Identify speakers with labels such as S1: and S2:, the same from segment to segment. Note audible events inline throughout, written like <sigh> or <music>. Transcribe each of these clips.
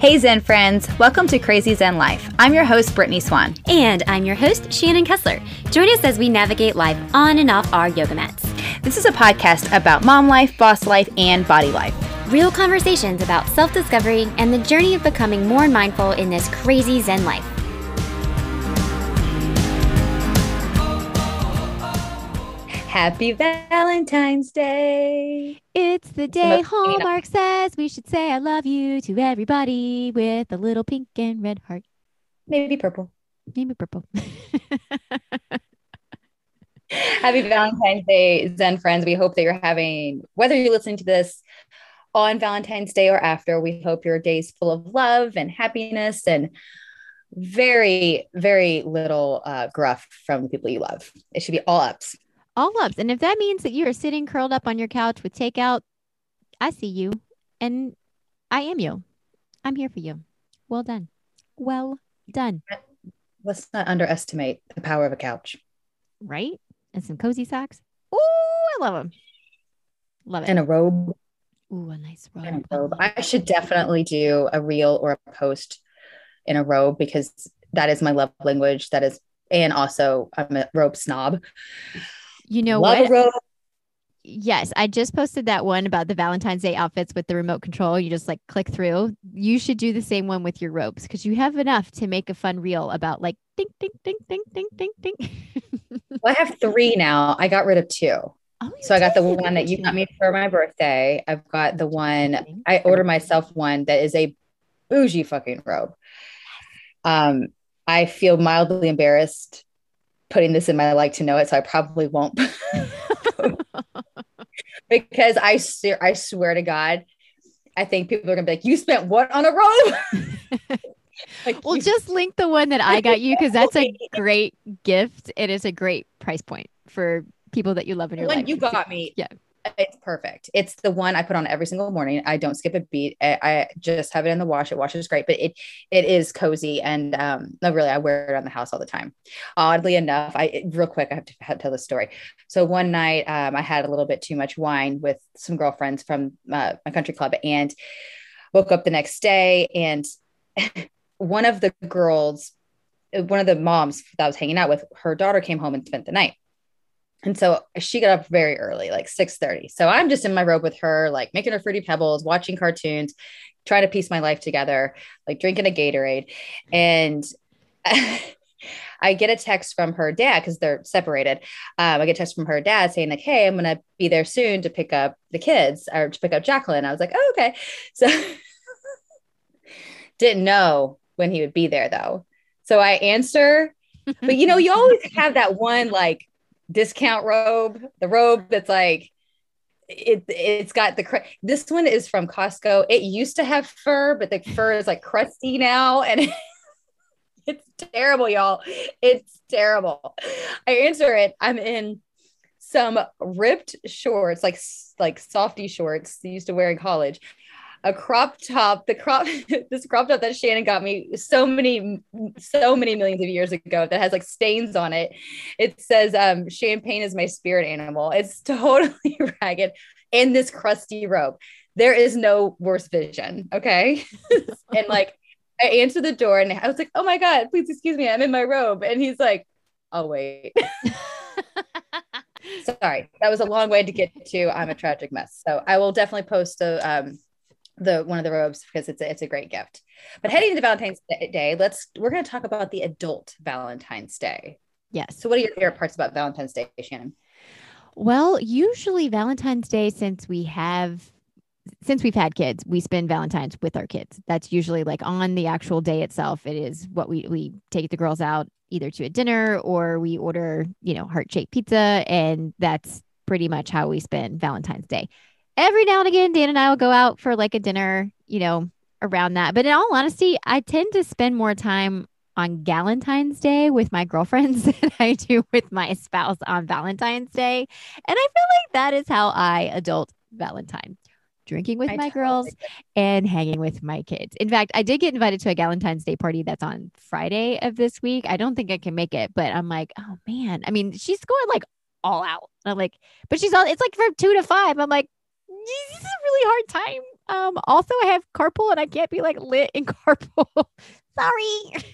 S1: Hey Zen friends, welcome to Crazy Zen Life. I'm your host, Brittany Swan.
S2: And I'm your host, Shannon Kessler. Join us as we navigate life on and off our yoga mats.
S1: This is a podcast about mom life, boss life, and body life.
S2: Real conversations about self discovery and the journey of becoming more mindful in this crazy Zen life.
S1: Happy Valentine's Day.
S3: It's the day Hallmark says we should say I love you to everybody with a little pink and red heart.
S1: Maybe purple.
S3: Maybe purple. <laughs>
S1: Happy Valentine's Day, Zen friends. We hope that you're having, whether you're listening to this on Valentine's Day or after, we hope your day's full of love and happiness and very, very little uh, gruff from the people you love. It should be all ups
S3: all ups. And if that means that you are sitting curled up on your couch with takeout, I see you and I am you. I'm here for you. Well done. Well done.
S1: Let's not underestimate the power of a couch.
S3: Right? And some cozy socks. Ooh, I love them. Love it.
S1: And a robe.
S3: Ooh, a nice robe.
S1: And a robe. I should definitely do a reel or a post in a robe because that is my love language. That is, and also I'm a robe snob.
S3: You know Love what? Yes, I just posted that one about the Valentine's Day outfits with the remote control. You just like click through. You should do the same one with your robes because you have enough to make a fun reel about like ding, ding, ding, ding, ding, ding, ding.
S1: well, I have three now. I got rid of two. Oh, so I got the one that you got me for my birthday. I've got the one I ordered myself one that is a bougie fucking robe. Um, I feel mildly embarrassed putting this in my like to know it, so I probably won't. <laughs> because I I swear to God, I think people are gonna be like, "You spent what on a robe?" <laughs>
S3: like, well, you- just link the one that I got you because that's a <laughs> great gift. It is a great price point for people that you love in your life.
S1: You got me.
S3: Yeah
S1: it's perfect. It's the one I put on every single morning. I don't skip a beat. I, I, just have it in the wash. It washes great, but it it is cozy and um no really I wear it on the house all the time. Oddly enough, I real quick I have to, have to tell the story. So one night um, I had a little bit too much wine with some girlfriends from uh, my country club and woke up the next day and <laughs> one of the girls, one of the moms that I was hanging out with, her daughter came home and spent the night. And so she got up very early, like 6:30. So I'm just in my robe with her, like making her fruity pebbles, watching cartoons, trying to piece my life together, like drinking a Gatorade. And <laughs> I get a text from her dad because they're separated. Um, I get a text from her dad saying, like, hey, I'm gonna be there soon to pick up the kids or to pick up Jacqueline. I was like, oh, okay. <laughs> So didn't know when he would be there though. So I answer, but you know, you always have that one like discount robe, the robe that's like it it's got the this one is from Costco. It used to have fur, but the fur is like crusty now and <laughs> it's terrible, y'all. It's terrible. I answer it. I'm in some ripped shorts, like like softy shorts they used to wear in college, a crop top, the crop, <laughs> this crop top that Shannon got me so many, so many millions of years ago that has like stains on it. It says, um, champagne is my spirit animal. It's <laughs> totally <laughs> ragged in this crusty robe. There is no worse vision. Okay. and like, I answered the door and I was like, oh my God, please excuse me. I'm in my robe. And he's like, i'll wait. Sorry, that was a long way to get to. I'm a tragic mess. So I will definitely post a um, the one of the robes because it's a, it's a great gift. But heading into Valentine's Day, let's we're going to talk about the adult Valentine's Day.
S3: Yes.
S1: So, what are your favorite parts about Valentine's Day, Shannon?
S3: Well, usually Valentine's Day, since we have since we've had kids, we spend Valentine's with our kids. That's usually like on the actual day itself. It is what we we take the girls out either to a dinner or we order, you know, heart shaped pizza, and that's pretty much how we spend Valentine's Day every now and again, Dan and I will go out for like a dinner, you know, around that. But in all honesty, I tend to spend more time on Valentine's Day with my girlfriends <laughs> than I do with my spouse on Valentine's Day. And I feel like that is how I adult Valentine. Drinking with I my totally girls and hanging with my kids. In fact, I did get invited to a Valentine's Day party that's on Friday of this week. I don't think I can make it, but I'm like, oh man. I mean, she's going like all out. I'm like, but she's all it's like from two to five. I'm like, this is a really hard time. Um, also, I have carpool and I can't be like lit in <laughs> carpool. Sorry.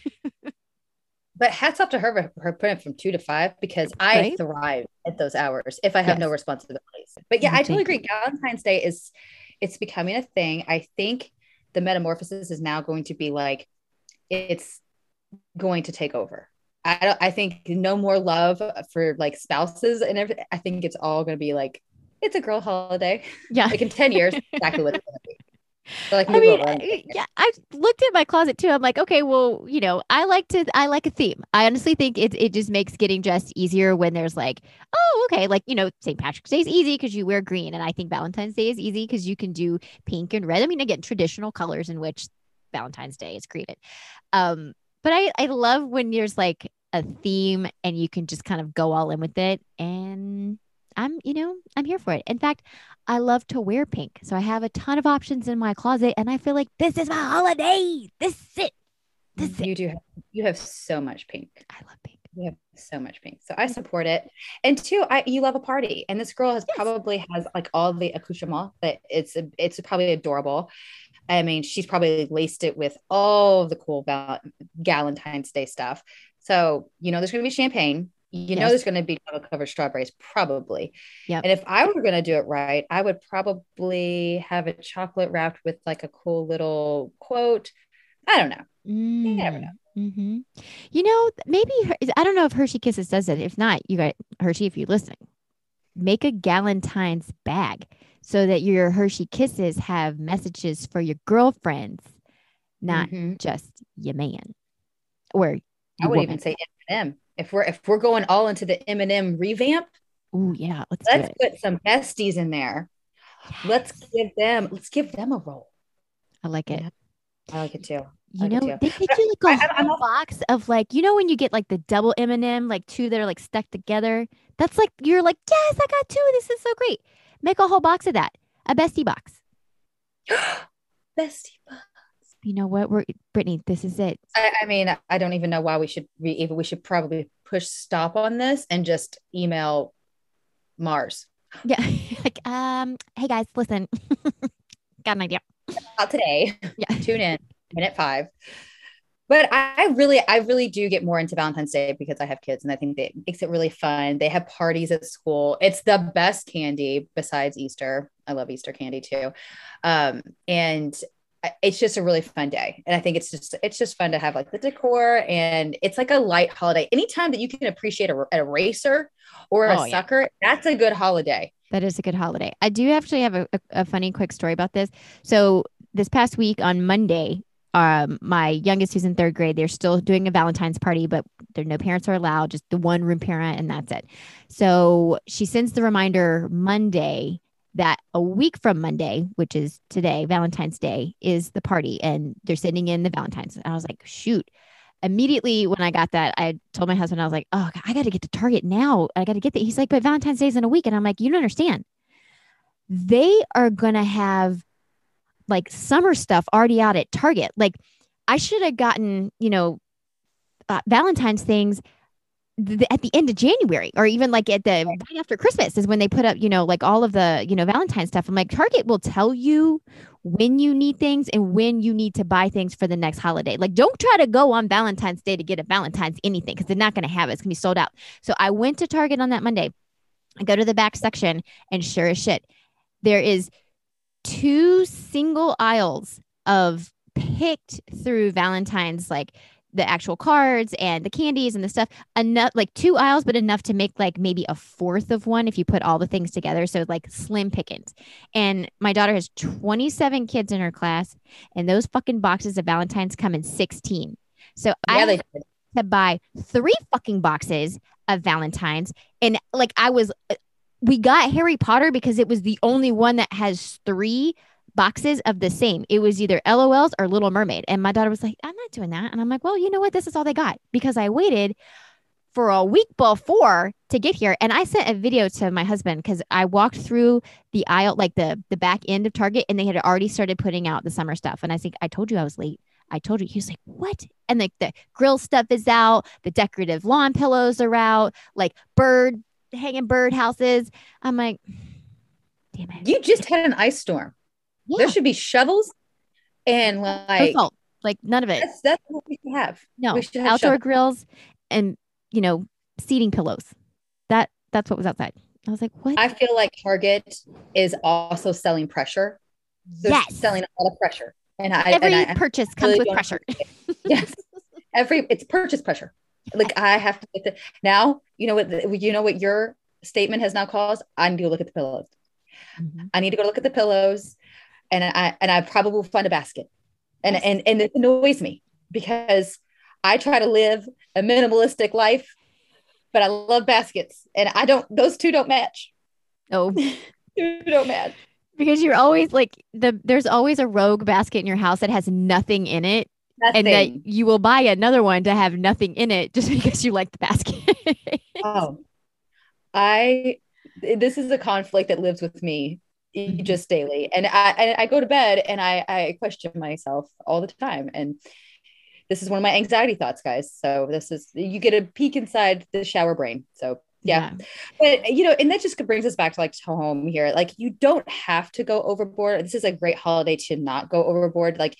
S1: But hats off to her for her putting it from two to five because I
S3: Right.
S1: thrive at those hours if I have no responsibilities. But yeah,
S3: Me
S1: I totally agree. Valentine's Day is it's becoming a thing. I think the metamorphosis is now going to be like it's going to take over. I don't I think no more love for like spouses and everything. I think it's all gonna be like it's a girl holiday.
S3: Yeah.
S1: Like in 10 years, exactly what it's gonna be. So <laughs> like
S3: I mean. I- yeah, I looked at my closet too. I'm like, okay, well, you know, I like to, I like a theme. I honestly think it, it just makes getting dressed easier when there's like, oh, okay, like, you know, St. Patrick's Day is easy because you wear green. And I think Valentine's Day is easy because you can do pink and red. I mean, again, traditional colors in which Valentine's Day is created. Um, but I, I love when there's like a theme and you can just kind of go all in with it. And I'm, you know, I'm here for it. In fact, I love to wear pink. So I have a ton of options in my closet and I feel like this is my holiday. This is it. This is it.
S1: you do have, you have so much pink.
S3: I love pink.
S1: You have so much pink. So I support it. And two, I you love a party. And this girl has
S3: Yes.
S1: probably has like all the accoutrement that it's it's probably adorable. I mean, she's probably laced it with all the cool val- Valentine's Day stuff. So, you know, there's going to be champagne. You know, there's going to be chocolate covered strawberries, probably.
S3: Yep.
S1: And if I were going to do it right, I would probably have a chocolate wrapped with like a cool little quote. I don't know. You never know.
S3: Mm-hmm. You know, maybe I don't know if Hershey Kisses does it. If not, you got Hershey. If you're listening, make a Galentine's bag so that your Hershey Kisses have messages for your girlfriends, not
S1: Mhm.
S3: just your man. Or
S1: I would
S3: woman.
S1: even say M&M. If we're if we're going all into the M&M revamp,
S3: Oh yeah, let's,
S1: let's put some besties in there. Let's give them let's give them a role.
S3: I like it.
S1: I like it too.
S3: You know,
S1: too.
S3: they get you like a
S1: I-
S3: whole box of like, you know, when you get like the double M and m like two that are like stuck together. That's like you're like, yes, I got two. This is so great. Make a whole box of that, a bestie box. <gasps>
S1: Bestie.
S3: You know what? We're Brittany. This is it.
S1: I, I mean, I don't even know why we should be even we should probably push stop on this and just email Mars.
S3: Yeah. <laughs> like, um, hey guys, listen. <laughs> got an idea.
S1: Not today. <laughs>
S3: Yeah.
S1: Tune in minute five. But I really, I really do get more into Valentine's Day because I have kids and I think that makes it really fun. They have parties at school. It's the best candy besides Easter. I love Easter candy too. Um, and it's just a really fun day. And I think it's just, it's just fun to have like the decor and it's like a light holiday. Anytime that you can appreciate a, a racer or a
S3: Oh, yeah.
S1: sucker, that's a good holiday.
S3: That is a good holiday. I do actually have a, a, a funny quick story about this. So this past week on Monday, um, my youngest who's in third grade, they're still doing a Valentine's party, but there no parents are allowed, just the one room parent, and that's it. So she sends the reminder Monday that a week from Monday, which is today, Valentine's Day, is the party, and they're sending in the Valentine's. And I was like, shoot. Immediately when I got that, I told my husband, I was like, oh, I got to get to Target now. I got to get that. He's like, but Valentine's Day is in a week. And I'm like, you don't understand. They are going to have like summer stuff already out at Target. Like I should have gotten, you know, uh, Valentine's things th- at the end of January or even like at the right after Christmas is when they put up, you know, like all of the, you know, Valentine's stuff. I'm like, Target will tell you when you need things and when you need to buy things for the next holiday. Like, don't try to go on Valentine's Day to get a Valentine's anything because they're not going to have it. It's going to be sold out. So I went to Target on that Monday. I go to the back section and sure as shit, there is two single aisles of picked through Valentine's, like the actual cards and the candies and the stuff. Enough, like two aisles, but enough to make like maybe a fourth of one if you put all the things together. So like slim pickings. And my daughter has 27 kids in her class, and those fucking boxes of Valentine's come in 16. So I
S1: Yeah,
S3: had to buy three fucking boxes of Valentine's. And like I was, uh, we got Harry Potter because it was the only one that has three boxes of the same. It was either LOLs or Little Mermaid. And my daughter was like, I'm not doing that. And I'm like, well, you know what? This is all they got because I waited for a week before to get here. And I sent a video to my husband because I walked through the aisle, like the the back end of Target, and they had already started putting out the summer stuff. And I think I told you I was late. I told you. He was like, "What?" And like the grill stuff is out, the decorative lawn pillows are out, like bird hanging bird houses. I'm like, damn it.
S1: You just had an ice storm.
S3: Yeah.
S1: There should be shovels and like.
S3: Like none of it.
S1: that's that's what we should have.
S3: No.
S1: we should have
S3: Outdoor
S1: shovels.
S3: grills and you know, seating pillows. That that's what was outside. I was like, what?
S1: I feel like Target is also selling pressure. They're
S3: Yes.
S1: selling a lot of pressure. And I
S3: Every
S1: and I,
S3: purchase comes
S1: really
S3: with pressure.
S1: yes <laughs> every it's purchase pressure like i have to get the, now you know what you know what your statement has now caused i need to look at the pillows
S3: Mhm.
S1: i need to go look at the pillows and i and i probably will find a basket and and and it annoys me because i try to live a minimalistic life but i love baskets and i don't those two don't match
S3: Oh, <laughs>
S1: two don't match
S3: because you're always like the there's always a rogue basket in your house that has nothing in it
S1: Nothing.
S3: and that you will buy another one to have nothing in it just <laughs> because you like the basket.
S1: Oh, I this is a conflict that lives with me. Just daily, and I I I go to bed and I I question myself all the time, and this is one of my anxiety thoughts, guys. So this is you get a peek inside the shower brain. So yeah. But you know, and that just brings us back to like home here. Like you don't have to go overboard. This is a great holiday to not go overboard. Like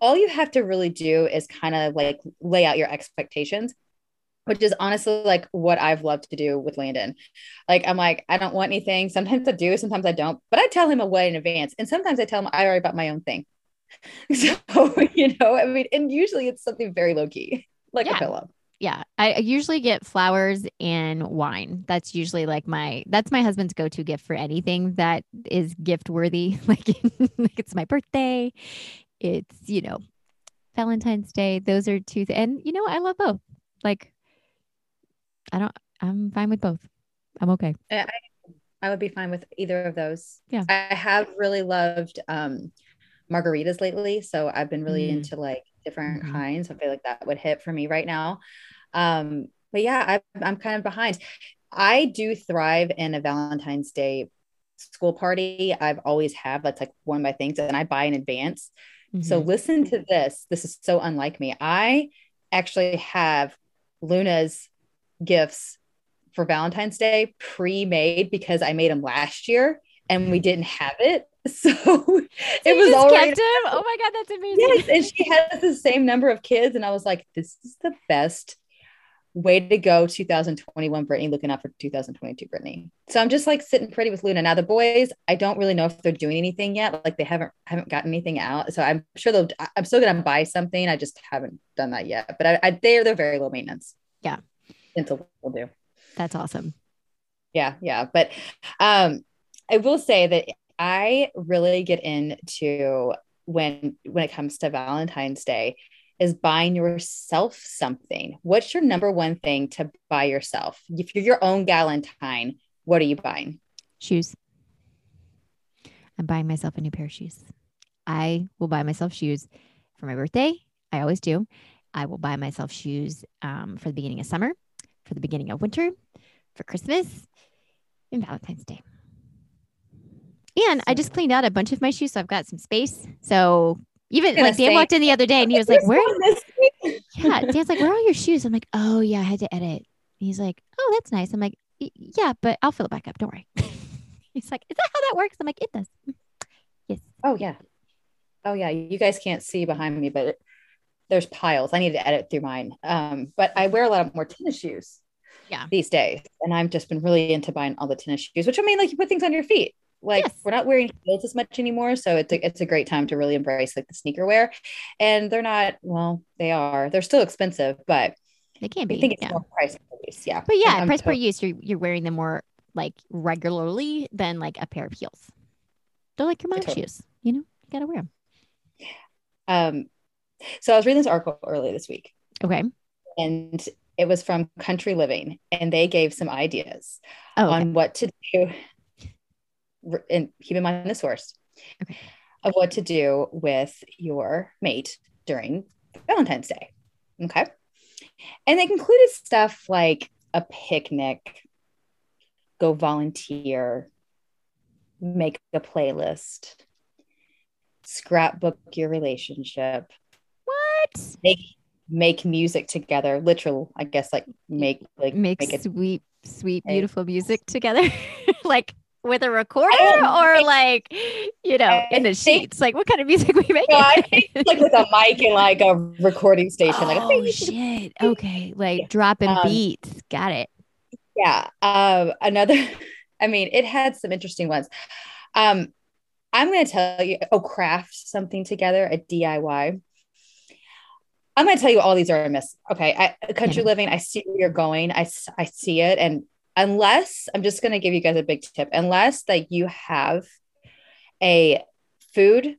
S1: all you have to really do is kind of like lay out your expectations, which is honestly like what I've loved to do with Landon. Like I'm like, I don't want anything. Sometimes I do, sometimes I don't, but I tell him away in advance. And sometimes I tell him I already bought my own thing. <laughs> So, <laughs> you know, I mean, and usually it's something very low key, like
S3: Yeah.
S1: a pillow.
S3: yeah. I usually get flowers and wine. That's usually like my that's my husband's go-to gift for anything that is gift worthy. <laughs> Like, like it's my birthday. It's, you know, Valentine's Day. Those are two th- and you know, I love both. Like I don't I'm fine with both. I'm okay.
S1: I would be fine with either of those.
S3: Yeah.
S1: I have really loved um margaritas lately. So I've been really
S3: Mm.
S1: into like different
S3: Mhm.
S1: kinds. I feel like that would hit for me right now. Um, but yeah, I, I'm kind of behind. I do thrive in a Valentine's Day school party. I've always have. That's like one of my things, and I buy in advance. So
S3: Mhm.
S1: listen to this. This is so unlike me. I actually have Luna's gifts for Valentine's Day pre-made because I made them last year and we mm. didn't have it. <laughs> So it was
S3: just
S1: already?
S3: Oh my god, that's amazing.
S1: yes, and she has the same number of kids, and I was like, this is the best way to go 2021 Brittany looking out for 2022 Brittany. So I'm just like sitting pretty with Luna. Now the boys, I don't really know if they're doing anything yet. Like they haven't haven't gotten anything out. So I'm sure they'll I'm still gonna buy something. I just haven't done that yet. But I, I they're they're very low maintenance.
S3: Yeah.
S1: Until we'll do.
S3: That's awesome.
S1: Yeah, yeah. But um I will say that I really get into when when it comes to Valentine's Day is buying yourself something. What's your number one thing to buy yourself? If you're your own Galentine, what are you buying?
S3: Shoes. I'm buying myself a new pair of shoes. I will buy myself shoes for my birthday. I always do. I will buy myself shoes um, for the beginning of summer, for the beginning of winter, for Christmas, and Valentine's Day. And I just cleaned out a bunch of my shoes, so I've got some space. So even like Dan
S1: say-
S3: walked in the other day and he was <laughs> like, "Where?" Yeah, Dan's like, "Where are all your shoes?" I'm like, "Oh yeah, I had to edit." He's like, "Oh, that's nice." I'm like, "Yeah, but I'll fill it back up. Don't worry." <laughs> He's like, "Is that how that works?" I'm like, "It does." <laughs> Yes.
S1: Oh yeah. Oh yeah. You guys can't see behind me, but there's piles. I need to edit through mine. Um, but I wear a lot of more tennis shoes.
S3: Yeah.
S1: These days. And I've just been really into buying all the tennis shoes, which I mean, like you put things on your feet. Like
S3: Yes.
S1: we're not wearing heels as much anymore. So it's a, it's a great time to really embrace like the sneaker wear. And they're not, well, they are, they're still expensive, but
S3: They can
S1: I
S3: be.
S1: think it's
S3: yeah.
S1: more price per use. Yeah.
S3: But yeah,
S1: I'm
S3: price per use, you're you're wearing them more like regularly than like a pair of heels. They're like your mom's
S1: Totally.
S3: shoes. You know, you gotta wear them.
S1: Um, so I was reading this article earlier this week.
S3: Okay.
S1: and it was from Country Living, and they gave some ideas
S3: Oh, okay.
S1: on what to do. And keep in mind the source
S3: Okay.
S1: of what to do with your mate during Valentine's Day. Okay. And they concluded stuff like a picnic, go volunteer, make a playlist, scrapbook your relationship, make make music together literal i guess like make like
S3: Make,
S1: make it
S3: sweet, sweet, beautiful music together, <laughs> like with a recorder, or
S1: think-
S3: like you know,
S1: I
S3: in the
S1: think-
S3: sheets. Like, what kind of music <laughs> we make?
S1: No, I think like with a mic and like a recording station. Like,
S3: oh shit. Okay, like dropping
S1: Um,
S3: beats. Got it.
S1: yeah. Um, another. <laughs> I mean, it had some interesting ones. Um, I'm going to tell you. Oh, craft something together, a DIY. I'm going to tell you all these are a miss. Okay, I, country
S3: Yeah.
S1: living. I see where you're going. I, I see it, and unless I'm just going to give you guys a big tip. Unless like you have a food,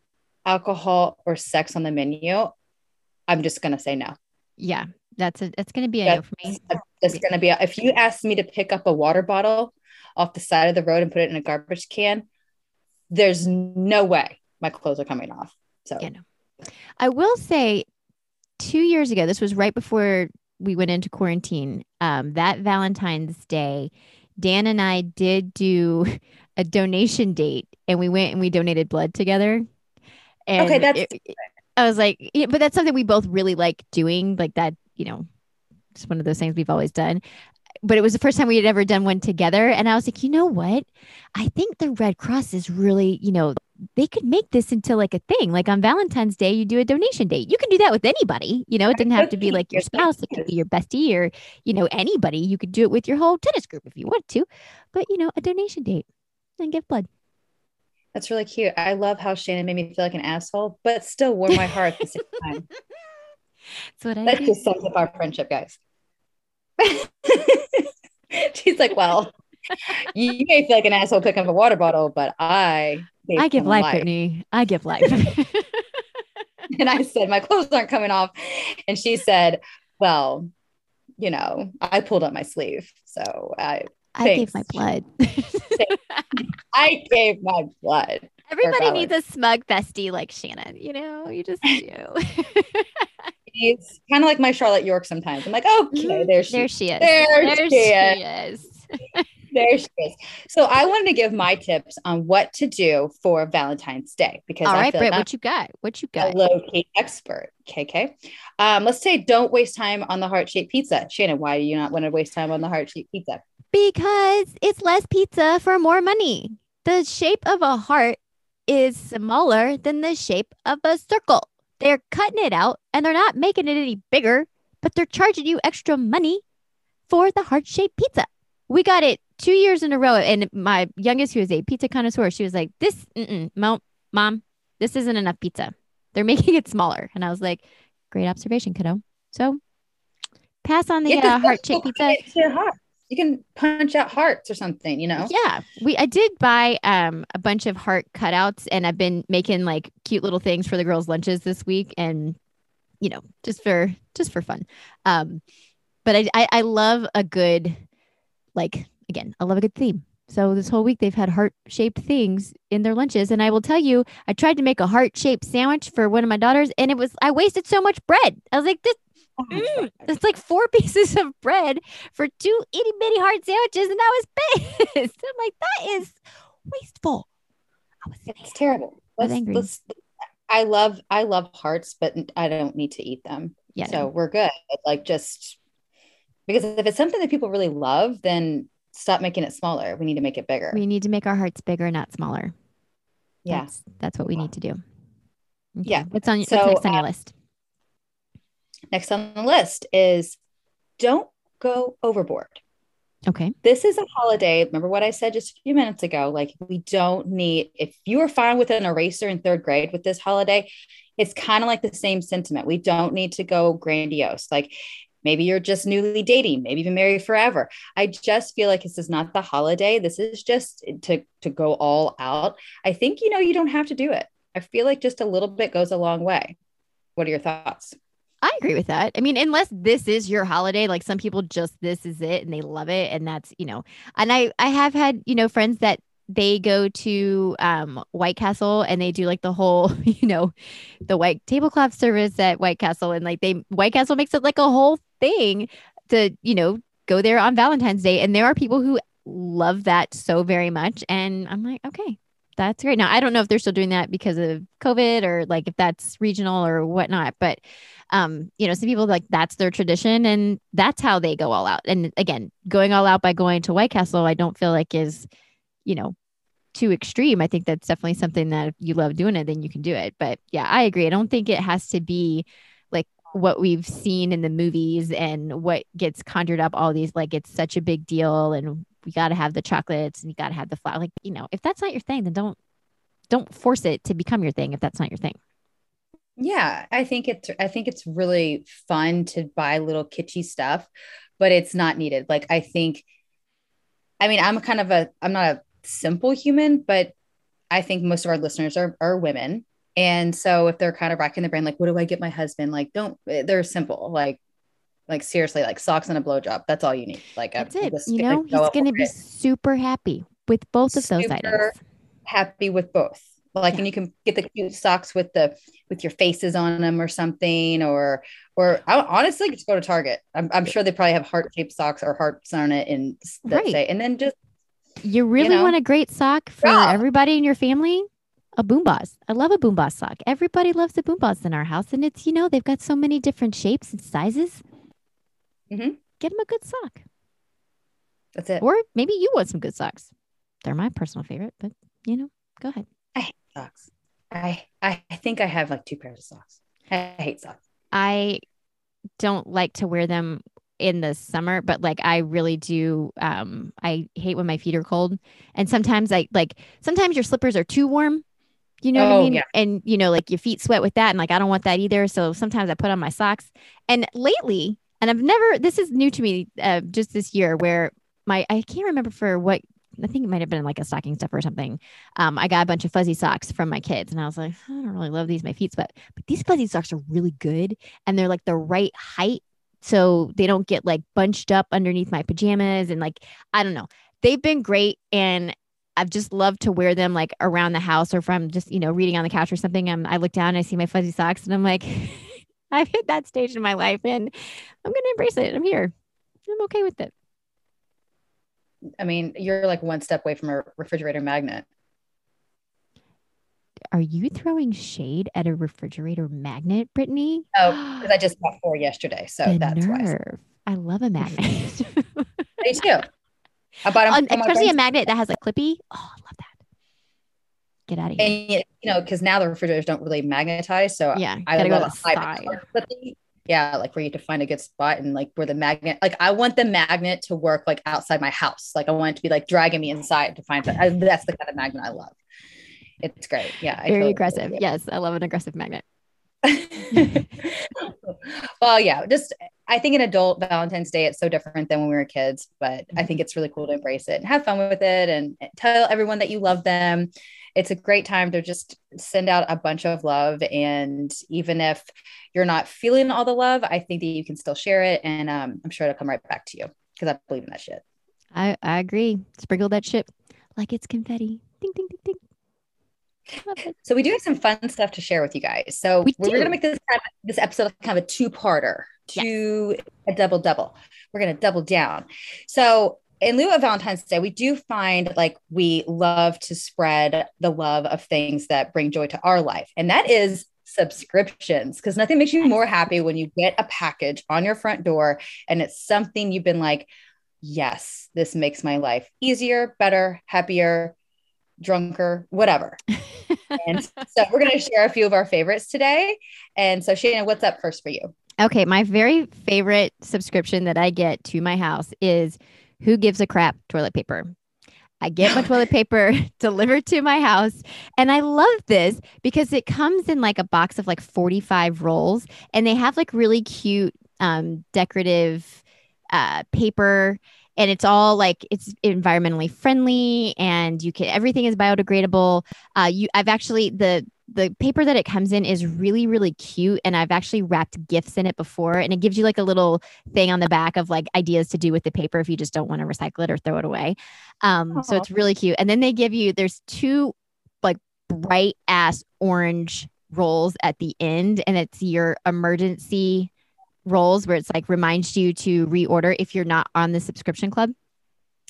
S1: alcohol, or sex on the menu, I'm just going to say no.
S3: Yeah, that's a that's gonna be a no
S1: That's,
S3: for me.
S1: that's going to be, if you ask me to pick up a water bottle off the side of the road and put it in a garbage can, there's no way my clothes are coming off. So,
S3: Yeah, no. I will say, two years ago, this was right before we went into quarantine. Um, that Valentine's Day, Dan and I did do <laughs> a donation date, and we went and we donated blood together. And
S1: Okay, that's-
S3: it- I was like, yeah, but that's something we both really like doing. Like that, you know, it's one of those things we've always done. But it was the first time we had ever done one together, and I was like, you know what? I think the Red Cross is really, you know, they could make this into like a thing. Like on Valentine's Day, you do a donation date. You can do that with anybody. You know, it didn't have to be like your spouse. It could be your bestie or, you know, anybody. You could do it with your whole tennis group if you want to. But, you know, a donation date and give blood.
S1: that's really cute. I love how Shannon made me feel like an asshole, but still warmed my heart at the same time. <laughs>
S3: That's what I
S1: That
S3: do.
S1: just sums up our friendship, guys. <laughs> She's like, well, you may feel like an asshole picking up a water bottle, but I
S3: I give life, Brittany. I give life.
S1: And I said, my clothes aren't coming off. And she said, well, you know, I pulled up my sleeve. So I,
S3: I gave my blood. <laughs>
S1: I gave my blood.
S3: Everybody needs a smug bestie like Shannon. You know, you just do.
S1: It's kind of like my Charlotte York sometimes. I'm like, okay,
S3: Mhm.
S1: there she,
S3: there she is.
S1: there
S3: There
S1: she is.
S3: she is. <laughs>
S1: there she is. So I wanted to give my tips on what to do for Valentine's Day because
S3: All
S1: I
S3: right, Britt, what you got? What you got?
S1: low key expert. KK. Um, let's say don't waste time on the heart shaped pizza. Shannon, why do you not want to waste time on the heart shaped pizza?
S3: Because it's less pizza for more money. The shape of a heart is smaller than the shape of a circle. They're cutting it out and they're not making it any bigger, but they're charging you extra money for the heart shaped pizza. We got it two years in a row. And my youngest, who is a pizza connoisseur, she was like, This, mom, mom, this isn't enough pizza. They're <laughs> making it smaller. And I was like, Great observation, kiddo. So pass on the uh, heart shaped pizza.
S1: cut it to heart. You can punch out hearts or something, you know?
S3: Yeah, we I did buy um a bunch of heart cutouts, and I've been making like cute little things for the girls' lunches this week, and you know, just for just for fun. Um, but I I, I love a good like again, I love a good theme. So this whole week they've had heart shaped things in their lunches, and I will tell you, I tried to make a heart shaped sandwich for one of my daughters, and it was I wasted so much bread. I was like, this
S1: Oh
S3: Mm, it's like four <laughs> pieces of bread for two itty bitty hard sandwiches, and I was pissed. <laughs> I'm like, that is wasteful. I was
S1: It's terrible. Let's,
S3: angry.
S1: let's, I love I love hearts, but I don't need to eat them.
S3: Yeah,
S1: so
S3: no.
S1: we're good. Like just because if it's something that people really love, then stop making it smaller. We need to make it bigger.
S3: we need to make our hearts bigger, not smaller.
S1: yeah.
S3: That's, that's what we need to do. Okay,
S1: Yeah.
S3: What's on
S1: So,
S3: what's next on your
S1: uh,
S3: list?
S1: Next on the list is don't go overboard.
S3: Okay.
S1: This is a holiday. Remember what I said just a few minutes ago? Like, we don't need, if you were fine with an eraser in third grade with this holiday, it's kind of like the same sentiment. We don't need to go grandiose. Like, maybe you're just newly dating, maybe even married forever. I just feel like this is not the holiday. This is just to, to go all out. I think, you know, you don't have to do it. I feel like just a little bit goes a long way. What are your thoughts?
S3: I agree with that. I mean, unless this is your holiday, like some people just this is it and they love it, and that's you know. And I I have had you know friends that they go to um White Castle and they do like the whole <laughs> you know the white tablecloth service at White Castle and like they White Castle makes it like a whole thing to you know go there on Valentine's Day, and there are people who love that so very much, and I'm like okay. That's great. Now I don't know if they're still doing that because of COVID or like if that's regional or whatnot, but um, you know, some people like that's their tradition and that's how they go all out. And again, going all out by going to White Castle, I don't feel like is, you know, too extreme, I think that's definitely something that if you love doing it, then you can do it. But yeah, I agree. I don't think it has to be what we've seen in the movies and what gets conjured up all these like it's such a big deal and we got to have the chocolates and you got to have the flower like you know if that's not your thing then don't don't force it to become your thing if that's not your thing.
S1: Yeah i think it's i think it's really fun to buy little kitschy stuff but it's not needed. Like i think i mean i'm kind of a i'm not a simple human but i think most of our listeners are, are women and so if they're kind of racking the brain like what do i get my husband like don't eh, they're simple like like seriously like socks and a blowjob that's all you need like
S3: that's it you know he's gonna be it. super happy with both of those items
S1: happy with both like yeah. and you can get the cute socks with the with your faces on them or something or or I, honestly just go to target i'm, I'm sure they probably have heart-shaped socks or hearts on it and right. say and then just
S3: you really you know, want a great sock for yeah. everybody in your family a Bombas i love a Bombas sock everybody loves a Bombas in our house and it's you know they've got so many different shapes and sizes mm-hmm. get them a good sock
S1: that's it
S3: or maybe you want some good socks they're my personal favorite but you know go ahead I hate
S1: socks. I I think I have like two pairs of socks. I hate socks.
S3: I don't like to wear them in the summer, but like I really do. Um, I hate when my feet are cold, and sometimes I like sometimes your slippers are too warm. You know oh, what I oh, mean? Yeah. And you know, like your feet sweat with that, and like I don't want that either. So sometimes I put on my socks. And lately, and I've never. This is new to me, uh, just this year, where my I can't remember for what I think it might have been like a stocking stuffer or something. Um, I got a bunch of fuzzy socks from my kids, and I was like, I don't really love these. My feet sweat, but these fuzzy socks are really good, and they're like the right height, so they don't get like bunched up underneath my pajamas, and like I don't know, they've been great, and I've just loved to wear them like around the house or from just you know reading on the couch or something. I'm, I look down, and I see my fuzzy socks, and I'm like, <laughs> I've hit that stage in my life, and I'm gonna embrace it. I'm here. I'm okay with it.
S1: I mean, you're like one step away from a refrigerator magnet.
S3: Are you throwing shade at a refrigerator magnet, Brittany?
S1: Oh, <gasps> because I just bought four yesterday. So the that's nerve.
S3: why. I love a magnet. <laughs>
S1: Me too. Bought them,
S3: especially a magnet that has a clippy. Oh, I love that. Get out of here.
S1: And you know, because now the refrigerators don't really magnetize. So
S3: yeah, I love a
S1: side. Clippy yeah like where you have to find a good spot and like where the magnet like i want the magnet to work like outside my house like i want it to be like dragging me inside to find that that's the kind of magnet i love it's great yeah
S3: very totally aggressive yes i love an aggressive magnet <laughs>
S1: well yeah just i think an adult valentine's day it's so different than when we were kids but i think it's really cool to embrace it and have fun with it and tell everyone that you love them it's a great time to just send out a bunch of love. And even if you're not feeling all the love, I think that you can still share it. And um, I'm sure it'll come right back to you because I believe in that shit.
S3: I, I agree. Sprinkle that shit like it's confetti. Ding, ding, ding, ding.
S1: So we do have some fun stuff to share with you guys. So we are going to make this kind of, this episode kind of a two-parter, to a double double. We're going to double down. So in lieu of Valentine's Day, we do find like we love to spread the love of things that bring joy to our life. And that is subscriptions because nothing makes you more happy when you get a package on your front door and it's something you've been like, yes, this makes my life easier, better, happier, drunker, whatever. and <laughs> so we're going to share a few of our favorites today. And so, Shannon, what's up first for you?
S3: Okay. My very favorite subscription that I get to my house is who gives a crap toilet paper. I get my toilet <laughs> paper <laughs> delivered to my house. And I love this because it comes in like a box of like 45 rolls and they have like really cute um, decorative uh, paper and it's all like it's environmentally friendly and you can everything is biodegradable. Uh you i've actually the the paper that it comes in is really really cute and i've actually wrapped gifts in it before and it gives you like a little thing on the back of like ideas to do with the paper if you just don't want to recycle it or throw it away. Um so it's really cute. And then they give you there's two like bright ass orange rolls at the end and it's your emergency rolls where it's like reminds you to reorder if you're not on the subscription club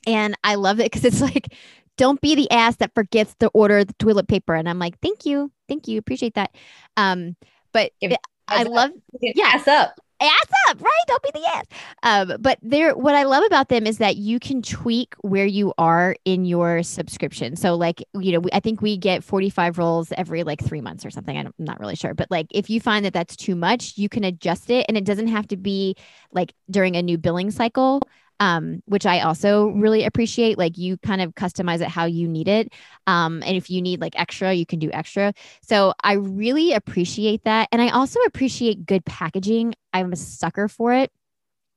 S3: and I love it because it's like don't be the ass that forgets to order the toilet paper. And I'm like, thank you. Thank you. Appreciate that. Um, but it, I love,
S1: yeah. Ass up.
S3: Ass up, right? Don't be the ass. Um, but there, what I love about them is that you can tweak where you are in your subscription. So, like, you know, we, I think we get 45 rolls every like three months or something. I'm not really sure. But like, if you find that that's too much, you can adjust it and it doesn't have to be like during a new billing cycle um, which I also really appreciate. Like you kind of customize it how you need it. Um, and if you need like extra, you can do extra. So I really appreciate that. And I also appreciate good packaging. I'm a sucker for it.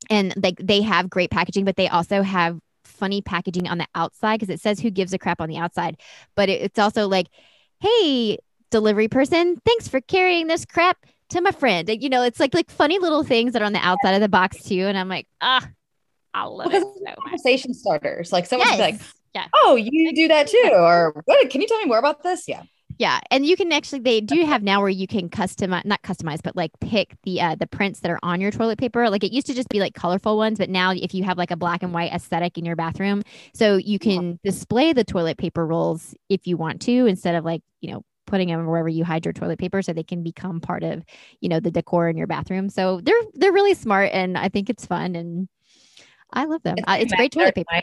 S3: And like they have great packaging, but they also have funny packaging on the outside because it says who gives a crap on the outside. But it, it's also like, hey, delivery person, thanks for carrying this crap to my friend. You know, it's like like funny little things that are on the outside of the box too. And I'm like, ah, I love because it. So
S1: conversation starters. Like someone's
S3: yes.
S1: like,
S3: yeah.
S1: Oh, you do that too. Or what can you tell me more about this? Yeah.
S3: Yeah, and you can actually they do have now where you can customize not customize but like pick the uh the prints that are on your toilet paper. Like it used to just be like colorful ones, but now if you have like a black and white aesthetic in your bathroom, so you can display the toilet paper rolls if you want to instead of like, you know, putting them wherever you hide your toilet paper so they can become part of, you know, the decor in your bathroom. So they're they're really smart and I think it's fun and I love them. It's, uh, it's great toilet paper.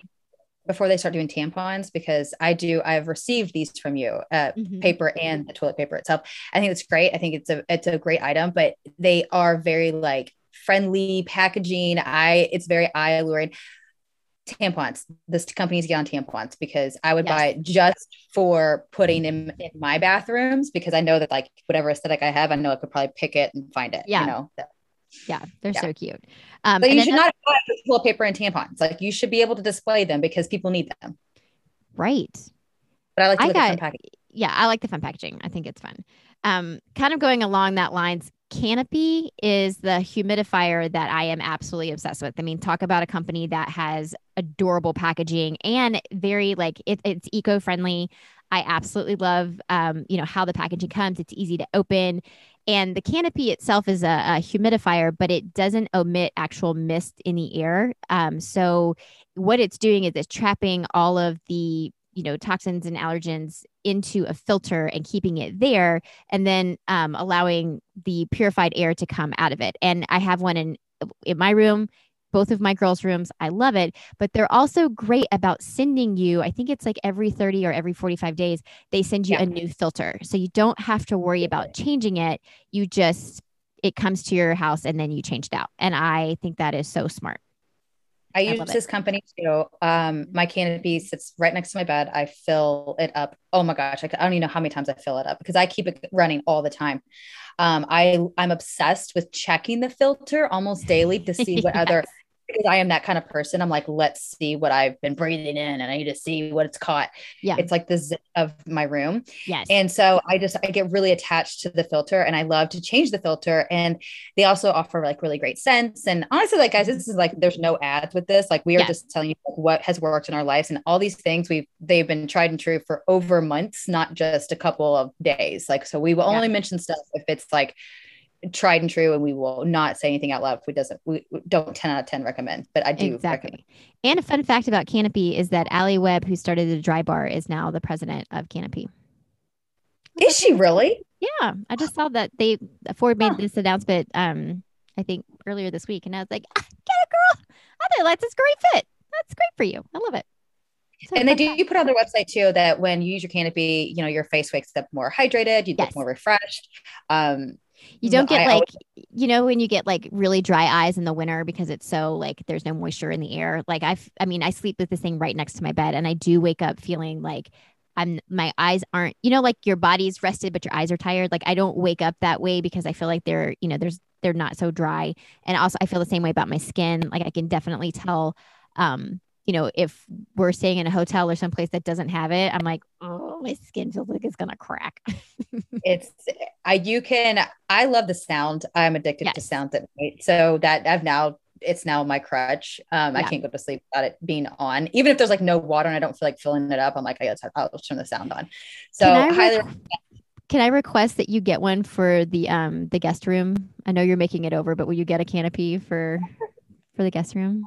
S1: Before they start doing tampons, because I do, I've received these from you, uh, mm-hmm. paper and the toilet paper itself. I think it's great. I think it's a it's a great item, but they are very like friendly packaging. I it's very eye alluring. Tampons. This company's get on tampons because I would yes. buy it just for putting them in my bathrooms because I know that like whatever aesthetic I have, I know I could probably pick it and find it. Yeah. You know.
S3: Yeah, they're yeah. so cute. Um,
S1: but you should not buy toilet paper and tampons. Like you should be able to display them because people need them.
S3: Right.
S1: But I like I got, packaging.
S3: Yeah, I like the fun packaging. I think it's fun. Um, kind of going along that lines, Canopy is the humidifier that I am absolutely obsessed with. I mean, talk about a company that has adorable packaging and very like it, it's eco-friendly. I absolutely love, um, you know, how the packaging comes. It's easy to open. And the canopy itself is a, a humidifier, but it doesn't emit actual mist in the air. Um, so what it's doing is it's trapping all of the you know toxins and allergens into a filter and keeping it there and then um, allowing the purified air to come out of it and i have one in in my room both of my girls' rooms. I love it. But they're also great about sending you, I think it's like every 30 or every 45 days, they send you yeah. a new filter. So you don't have to worry about changing it. You just, it comes to your house and then you change it out. And I think that is so smart.
S1: I, I use this company too. Um, my canopy sits right next to my bed. I fill it up. Oh my gosh, I, I don't even know how many times I fill it up because I keep it running all the time. Um, I I'm obsessed with checking the filter almost daily to see <laughs> what yes. other because I am that kind of person. I'm like, let's see what I've been breathing in and I need to see what it's caught. Yeah. It's like the zip of my room.
S3: Yes.
S1: And so I just, I get really attached to the filter and I love to change the filter. And they also offer like really great scents. And honestly, like guys, this is like, there's no ads with this. Like we are just telling you what has worked in our lives and all these things we've, they've been tried and true for over months, not just a couple of days. Like, so we will only yeah. mention stuff if it's like, tried and true and we will not say anything out loud if we doesn't we don't 10 out of 10 recommend but i do
S3: exactly
S1: recommend.
S3: and a fun fact about canopy is that Alli Webb who started the Drybar is now the president of canopy
S1: is she really
S3: yeah i just saw that they ford made huh. this announcement um i think earlier this week and i was like ah, get it girl i think that's a great fit that's great for you i love it
S1: so and they do you put on their website too that when you use your canopy, you know, your face wakes up more hydrated, you yes. look more refreshed. Um,
S3: you don't get I like, always- you know, when you get like really dry eyes in the winter because it's so like there's no moisture in the air. Like I've, I mean, I sleep with this thing right next to my bed, and I do wake up feeling like I'm my eyes aren't, you know, like your body's rested, but your eyes are tired. Like I don't wake up that way because I feel like they're, you know, there's they're not so dry. And also I feel the same way about my skin. Like I can definitely tell um you know, if we're staying in a hotel or someplace that doesn't have it, I'm like, oh, my skin feels like it's gonna crack. <laughs>
S1: it's I you can I love the sound. I'm addicted yes. to sound at night. So that I've now it's now my crutch. Um, yeah. I can't go to sleep without it being on. Even if there's like no water and I don't feel like filling it up, I'm like, I guess I'll turn the sound on. So can I, highly
S3: can I request that you get one for the um the guest room? I know you're making it over, but will you get a canopy for for the guest room?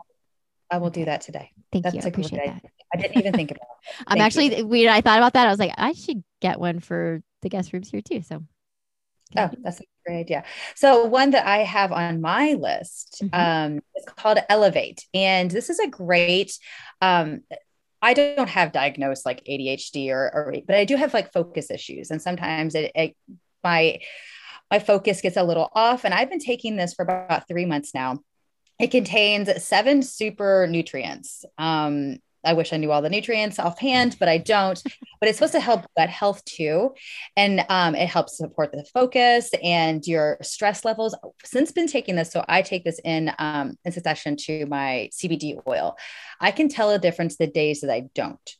S1: I will do that today.
S3: Thank that's you. I appreciate that.
S1: I didn't even think about it. <laughs>
S3: I'm actually you. we I thought about that. I was like, I should get one for the guest rooms here too. So
S1: oh, that's a great idea. So one that I have on my list
S3: Mhm.
S1: um, is called Elevate, and this is a great. Um, I don't have diagnosed like ADHD or, or, but I do have like focus issues, and sometimes it, it my my focus gets a little off. And I've been taking this for about three months now. It contains seven super nutrients. Um, I wish I knew all the nutrients offhand, but I don't. but it's supposed to help gut health too, and um, it helps support the focus and your stress levels. Since been taking this, so I take this in um, in succession to my CBD oil. I can tell a difference the days that I don't.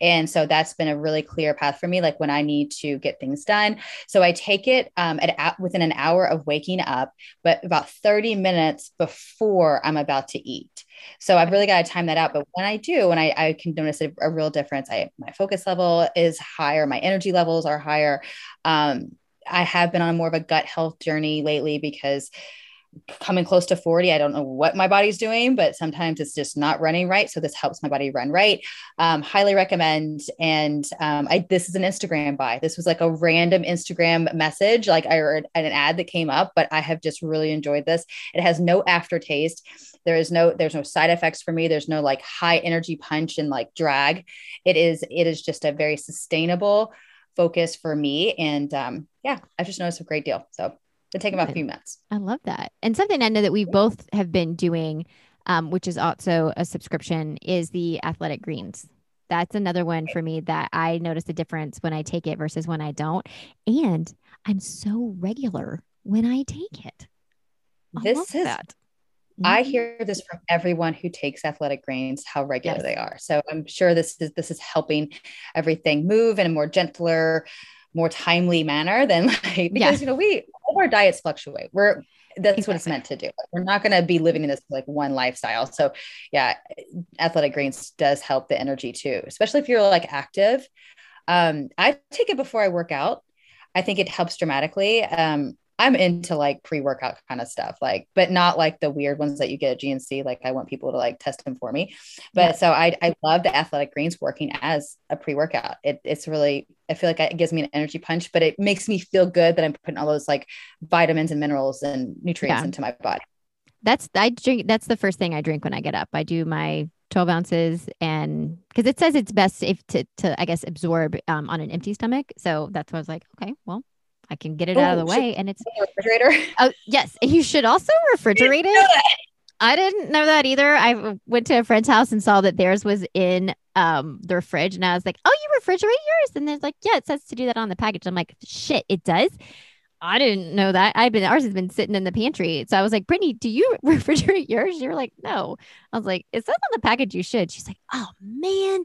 S1: And so that's been a really clear path for me, like when I need to get things done. So I take it um, at, within an hour of waking up, but about 30 minutes before I'm about to eat. So I've really got to time that out. But when I do, and I, I can notice a, a, real difference, I my focus level is higher, my energy levels are higher. Um, I have been on more of a gut health journey lately because coming close to 40 i don't know what my body's doing but sometimes it's just not running right so this helps my body run right. Um, highly recommend and um, I, this is an instagram buy. This was like a random instagram message like i heard an ad that came up but i have just really enjoyed this. It has no aftertaste. There is no there's no side effects for me. There's no like high energy punch and like drag. It is it is just a very sustainable focus for me and um, yeah i've just noticed a great deal so it take about a few minutes.
S3: I love that. And something I know that we both have been doing, um, which is also a subscription, is the athletic greens. That's another one for me that I notice a difference when I take it versus when I don't. And I'm so regular when I take it. I
S1: this is
S3: that.
S1: I
S3: Mhm.
S1: hear this from everyone who takes athletic greens, how regular
S3: Yes.
S1: they are. So I'm sure this is this is helping everything move in a more gentler, more timely manner than <laughs> like because you know we our diets fluctuate. We're that's what it's meant to do. We're not going to be living in this like one lifestyle. So yeah, athletic greens does help the energy too, especially if you're like active. Um, I take it before I work out. I think it helps dramatically. Um, I'm into like pre-workout kind of stuff, like, but not like the weird ones that you get at GNC. Like I want people to like test them for me. But
S3: Yeah.
S1: so I, I love the athletic greens working as a pre-workout. It, it's really, I feel like it gives me an energy punch, but it makes me feel good that I'm putting all those like vitamins and minerals and nutrients
S3: Yeah.
S1: into my body.
S3: That's I drink. That's the first thing I drink when I get up. I do my 12 ounces and because it says it's best if to, to I guess absorb um, on an empty stomach. So that's why I was like, okay, well, I can get it out of
S1: Oh,
S3: the way. And it's
S1: the refrigerator. <laughs>
S3: oh yes, you should also refrigerate it. I didn't know that either. I went to a friend's house and saw that theirs was in um their fridge, and I was like, "Oh, you refrigerate yours?" And they're like, "Yeah, it says to do that on the package." I'm like, "Shit, it does." I didn't know that. I've been ours has been sitting in the pantry, so I was like, "Brittany, do you <laughs> refrigerate yours?" You're like, "No." I was like, "It says on the package you should." She's like, "Oh man,"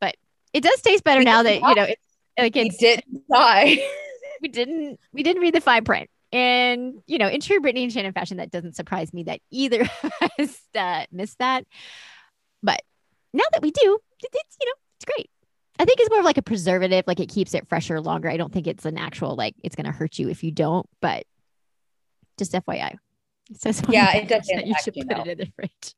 S3: but it does taste better
S1: We
S3: now that you know. It, like it's
S1: didn't die. <laughs>
S3: we didn't we didn't read the fine print. And you know, in true Brittany and Shannon fashion, that doesn't surprise me that either <laughs> of us uh, missed that. But now that we do, it- it's you know, it's great. I think it's more of like a preservative, like it keeps it fresher longer. I don't think it's an actual like it's gonna hurt you if you don't, but just FYI. <laughs> It says
S1: Yeah, it does
S3: you should put it in the fridge.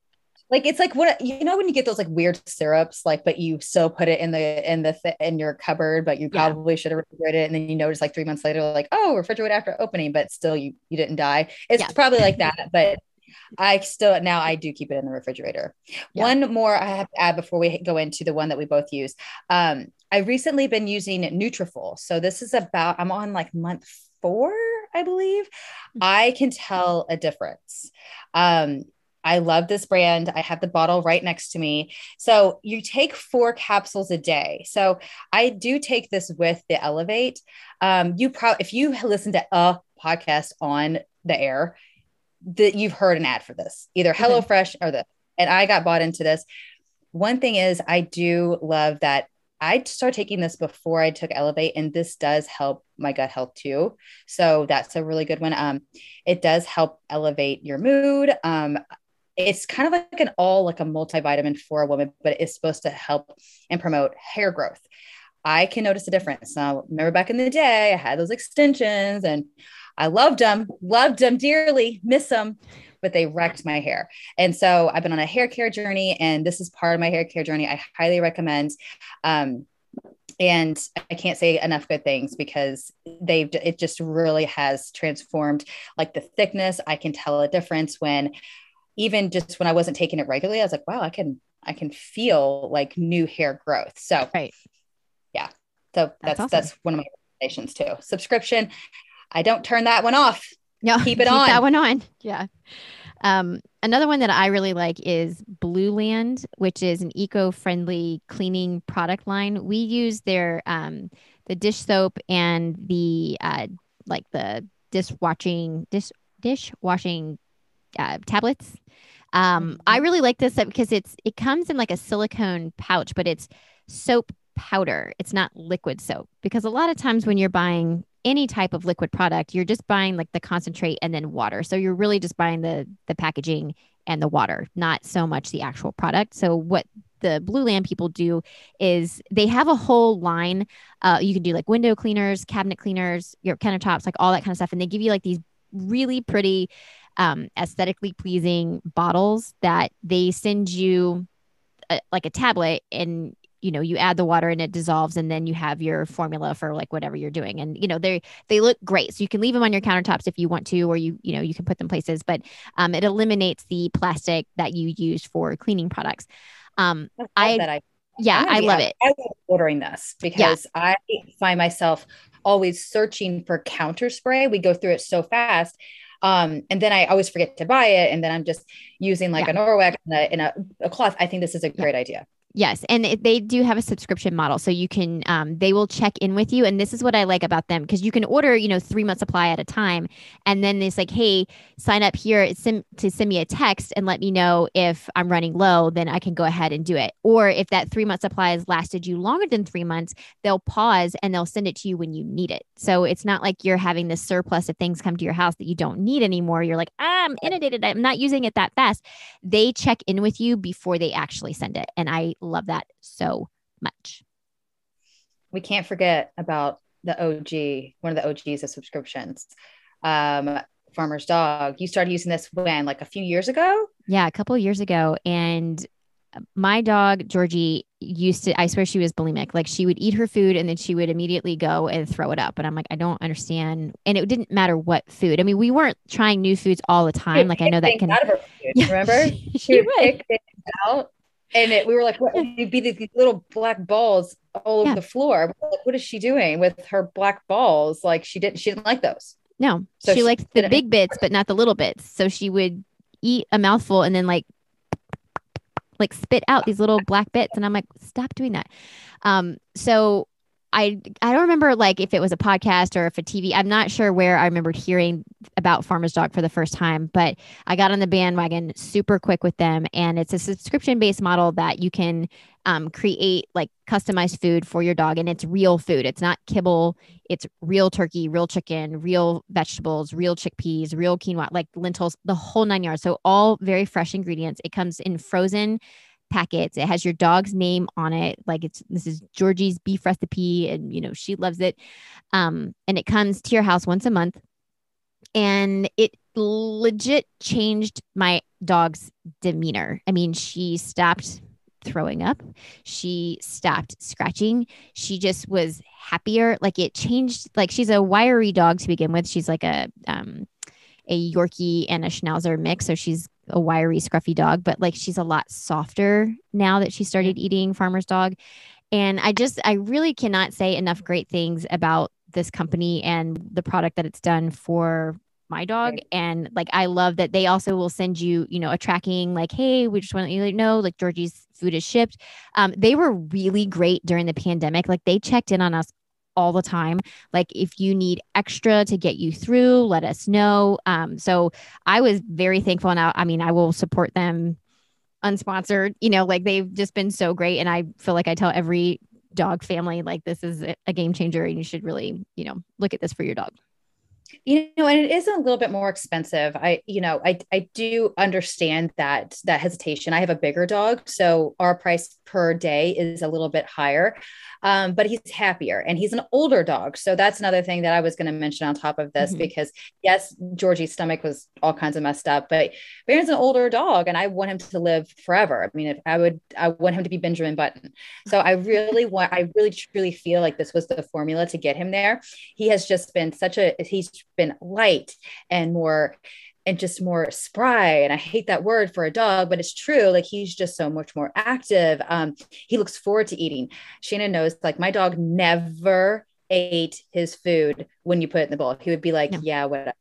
S1: Like it's like what you know when you get those like weird syrups like but you so put it in the in the th- in your cupboard but you
S3: Yeah.
S1: probably should have refrigerated it and then you notice like three months later like oh refrigerate after opening but still you you didn't die it's
S3: Yeah.
S1: probably like that <laughs> but I still now I do keep it in the refrigerator.
S3: Yeah.
S1: One more I have to add before we go into the one that we both use. Um, I've recently been using Nutrafol. So this is about I'm on like month four, I believe. I can tell a difference. Um, I love this brand. I have the bottle right next to me. So you take four capsules a day. So I do take this with the Elevate. Um, you probably if you listen to a podcast on the air, that you've heard an ad for this, either. HelloFresh or the, And I got bought into this. One thing is, I do love that I started taking this before I took Elevate, and this does help my gut health too. So that's a really good one. Um, it does help elevate your mood. Um, it's kind of like an all like a multivitamin for a woman, but it's supposed to help and promote hair growth. I can notice a difference. Now, remember back in the day, I had those extensions and I loved them, loved them dearly, miss them, but they wrecked my hair. And so I've been on a hair care journey, and this is part of my hair care journey. I highly recommend. Um, and I can't say enough good things because they've it just really has transformed like the thickness. I can tell a difference when even just when I wasn't taking it regularly, I was like, wow, I can I can feel like new hair growth. So
S3: right.
S1: yeah. So that's
S3: That's
S1: that's, one of my recommendations too. Subscription. I don't turn that one off.
S3: No,
S1: Keep <laughs> it on.
S3: that one on. Yeah. Um, another one that I really like is Blueland, which is an eco-friendly cleaning product line. We use their um, the dish soap and the uh, like the dishwashing dish dishwashing uh, tablets. Um, I really like this because it's it comes in like a silicone pouch, but it's soap powder. It's not liquid soap because a lot of times when you're buying any type of liquid product, you're just buying like the concentrate and then water. So you're really just buying the the packaging and the water, not so much the actual product. So what the Blueland people do is they have a whole line. Uh, you can do like window cleaners, cabinet cleaners, your countertops, like all that kind of stuff, and they give you like these really pretty, um, aesthetically pleasing bottles that they send you a, like a tablet and you know you add the water and it dissolves and then you have your formula for like whatever you're doing. And you know they they look great. So you can leave them on your countertops if you want to or you you know you can put them places but um, it eliminates the plastic that you use for cleaning products. Um I-
S1: that I
S3: yeah i love it.
S1: I love ordering this because I find myself always searching for counter spray. We go through it so fast. Um, and then I always forget to buy it. And then I'm just using like
S3: Yeah.
S1: a Norwex in, a, in a, a cloth. I think this is a great idea.
S3: Yes, and they do have a subscription model, so you can um, they will check in with you, and this is what I like about them because you can order you know three month supply at a time, and then it's like, hey, sign up here to send me a text and let me know if I'm running low, then I can go ahead and do it. Or if that three month supply has lasted you longer than three months, they'll pause and they'll send it to you when you need it. So it's not like you're having this surplus of things come to your house that you don't need anymore. You're like, ah, I'm inundated, I'm not using it that fast they check in with you before they actually send it. And I love that so much.
S1: We can't forget about the OG, one of the OGs of subscriptions. Um, Farmer's Dog. You started using this when, like a few years ago?
S3: Yeah, a couple of years ago. And my dog, Georgie, used to, I swear she was bulimic. Like she would eat her food and then she would immediately go and throw it up. And I'm like, I don't understand. And it didn't matter what food. I mean, we weren't trying new foods all the time. Like I know that can.
S1: out of her food,
S3: Yeah, <laughs>
S1: remember?
S3: she,
S1: She would
S3: would.
S1: pick out. And it, we were like, what? It'd be these little black balls all over the floor. Like, what is she doing with her black balls? Like she didn't, she didn't like those.
S3: No,
S1: So
S3: she
S1: she
S3: liked the big bits, but not the little bits. So she would eat a mouthful and then like like spit out these little black bits. And I'm like, stop doing that. Um, so I I don't remember like if it was a podcast or if a TV. I'm not sure where I remembered hearing about Farmer's Dog for the first time, but I got on the bandwagon super quick with them, and it's a subscription based model that you can um, create like customized food for your dog, and it's real food. It's not kibble. It's real turkey, real chicken, real vegetables, real chickpeas, real quinoa, like lentils, the whole nine yards. So all very fresh ingredients. It comes in frozen packets. It has your dog's name on it. Like it's this is Georgie's beef recipe, and you know she loves it. Um, and it comes to your house once a month, and it legit changed my dog's demeanor. I mean, she stopped throwing up. She stopped scratching. She just was happier. Like it changed. Like she's a wiry dog to begin with. She's like a um a Yorkie and a Schnauzer mix. So she's a wiry, scruffy dog, but like she's a lot softer now that she started eating Farmer's Dog. And I just, I really cannot say enough great things about this company and the product that it's done for my dog.
S1: Right.
S3: And like, I love that they also will send you, you know, a tracking like, hey, we just want to you know, like Georgie's food is shipped. Um, they were really great during the pandemic. Like they checked in on us all the time. Like if you need extra to get you through, let us know. Um, so I was very thankful. And I, mean, I will support them unsponsored, you know, like they've just been so great. And I feel like I tell every dog family, like this is a game changer and you should really, you know, look at this for your dog.
S1: You know and it is a little bit more expensive. I you know i i do understand that that hesitation. I have a bigger dog so our price per day is a little bit higher um, but he's happier and he's an older dog. So that's another thing that i was going to mention on top of this mm-hmm. because yes georgie's stomach was all kinds of messed up but baron's an older dog and i want him to live forever. I mean if i would i want him to be benjamin button. So i really want i really truly feel like this was the formula to get him there. He has just been such a he's been light and more and just more spry. And I hate that word for a dog, but it's true. Like he's just so much more active. Um, he looks forward to eating. Shannon knows like my dog never ate his food when you put it in the bowl. He would be like, no. yeah, whatever.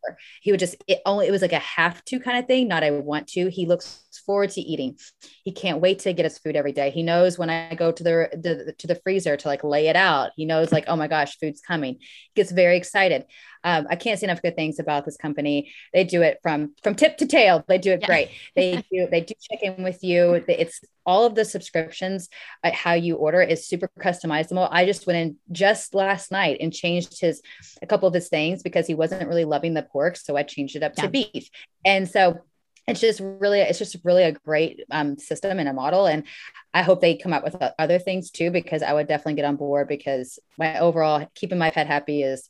S1: He would just, it only, it was like a have to kind of thing, not I want to. He looks forward to eating. He can't wait to get his food every day. He knows when I go to the, the to the freezer to like lay it out, he knows like, oh my gosh, food's coming. He gets very excited. Um, I can't say enough good things about this company. They do it from from tip to tail. They do it yeah. great. They <laughs> do they do check in with you. It's all of the subscriptions uh, how you order is super customizable. I just went in just last night and changed his a couple of his things because he wasn't really loving the pork, so I changed it up yeah. to beef. And so it's just really it's just really a great um, system and a model and i hope they come up with other things too because i would definitely get on board because my overall keeping my pet happy is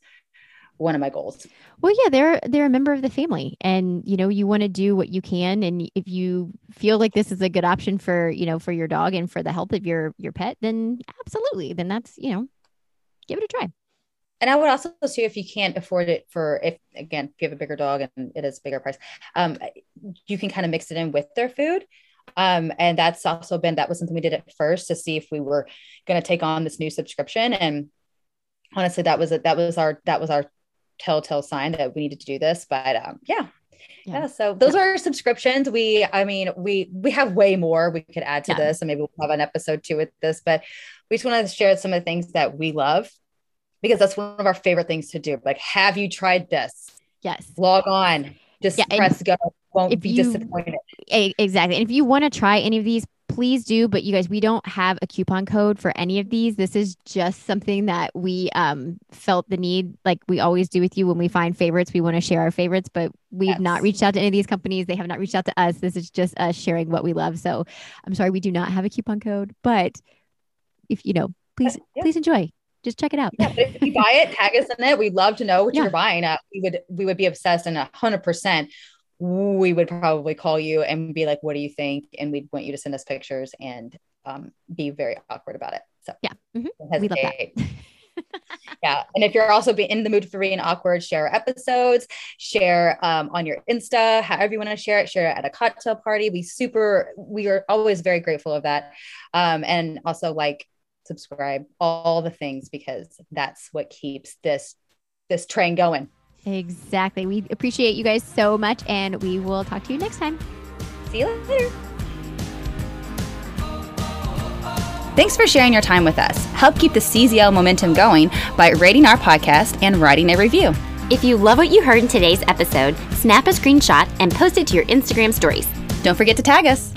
S1: one of my goals.
S3: Well, yeah, they're they're a member of the family, and you know you want to do what you can, and if you feel like this is a good option for you know for your dog and for the health of your your pet, then absolutely, then that's you know, give it a try.
S1: And I would also say if you can't afford it for if again if you have a bigger dog and it is a bigger price, um, you can kind of mix it in with their food. Um, and that's also been that was something we did at first to see if we were going to take on this new subscription and honestly that was it that was our that was our telltale sign that we needed to do this. But um, yeah. yeah. yeah. So those are subscriptions. We, I mean, we we have way more we could add to yeah. this, and maybe we'll have an episode two with this. But we just want to share some of the things that we love because that's one of our favorite things to do. Like, have you tried this?
S3: Yes.
S1: Log on. Just yeah, press go. Won't be you, disappointed.
S3: Exactly. And if you want to try any of these, please do. But you guys, we don't have a coupon code for any of these. This is just something that we um, felt the need, like we always do with you when we find favorites. We want to share our favorites, but we've yes. not reached out to any of these companies. They have not reached out to us. This is just us sharing what we love. So I'm sorry, we do not have a coupon code, but if you know, please, yeah. please enjoy. Just check it out.
S1: Yeah, if you buy it, tag us in it. We'd love to know what yeah. you're buying. Uh, we would we would be obsessed and hundred percent we would probably call you and be like, what do you think? And we'd want you to send us pictures and um, be very awkward about it. So
S3: yeah, mm-hmm. we love that.
S1: yeah. And if you're also in the mood for being awkward, share episodes, share um, on your Insta, however you want to share it, share it at a cocktail party. We super, we are always very grateful of that. Um, and also like subscribe, all the things, because that's what keeps this, this train going.
S3: Exactly. We appreciate you guys so much, and we will talk to you next time.
S1: See you later. Thanks for sharing your time with us. Help keep the CZL momentum going by rating our podcast and writing a review.
S2: If you love what you heard in today's episode, snap a screenshot and post it to your Instagram stories.
S1: Don't forget to tag us.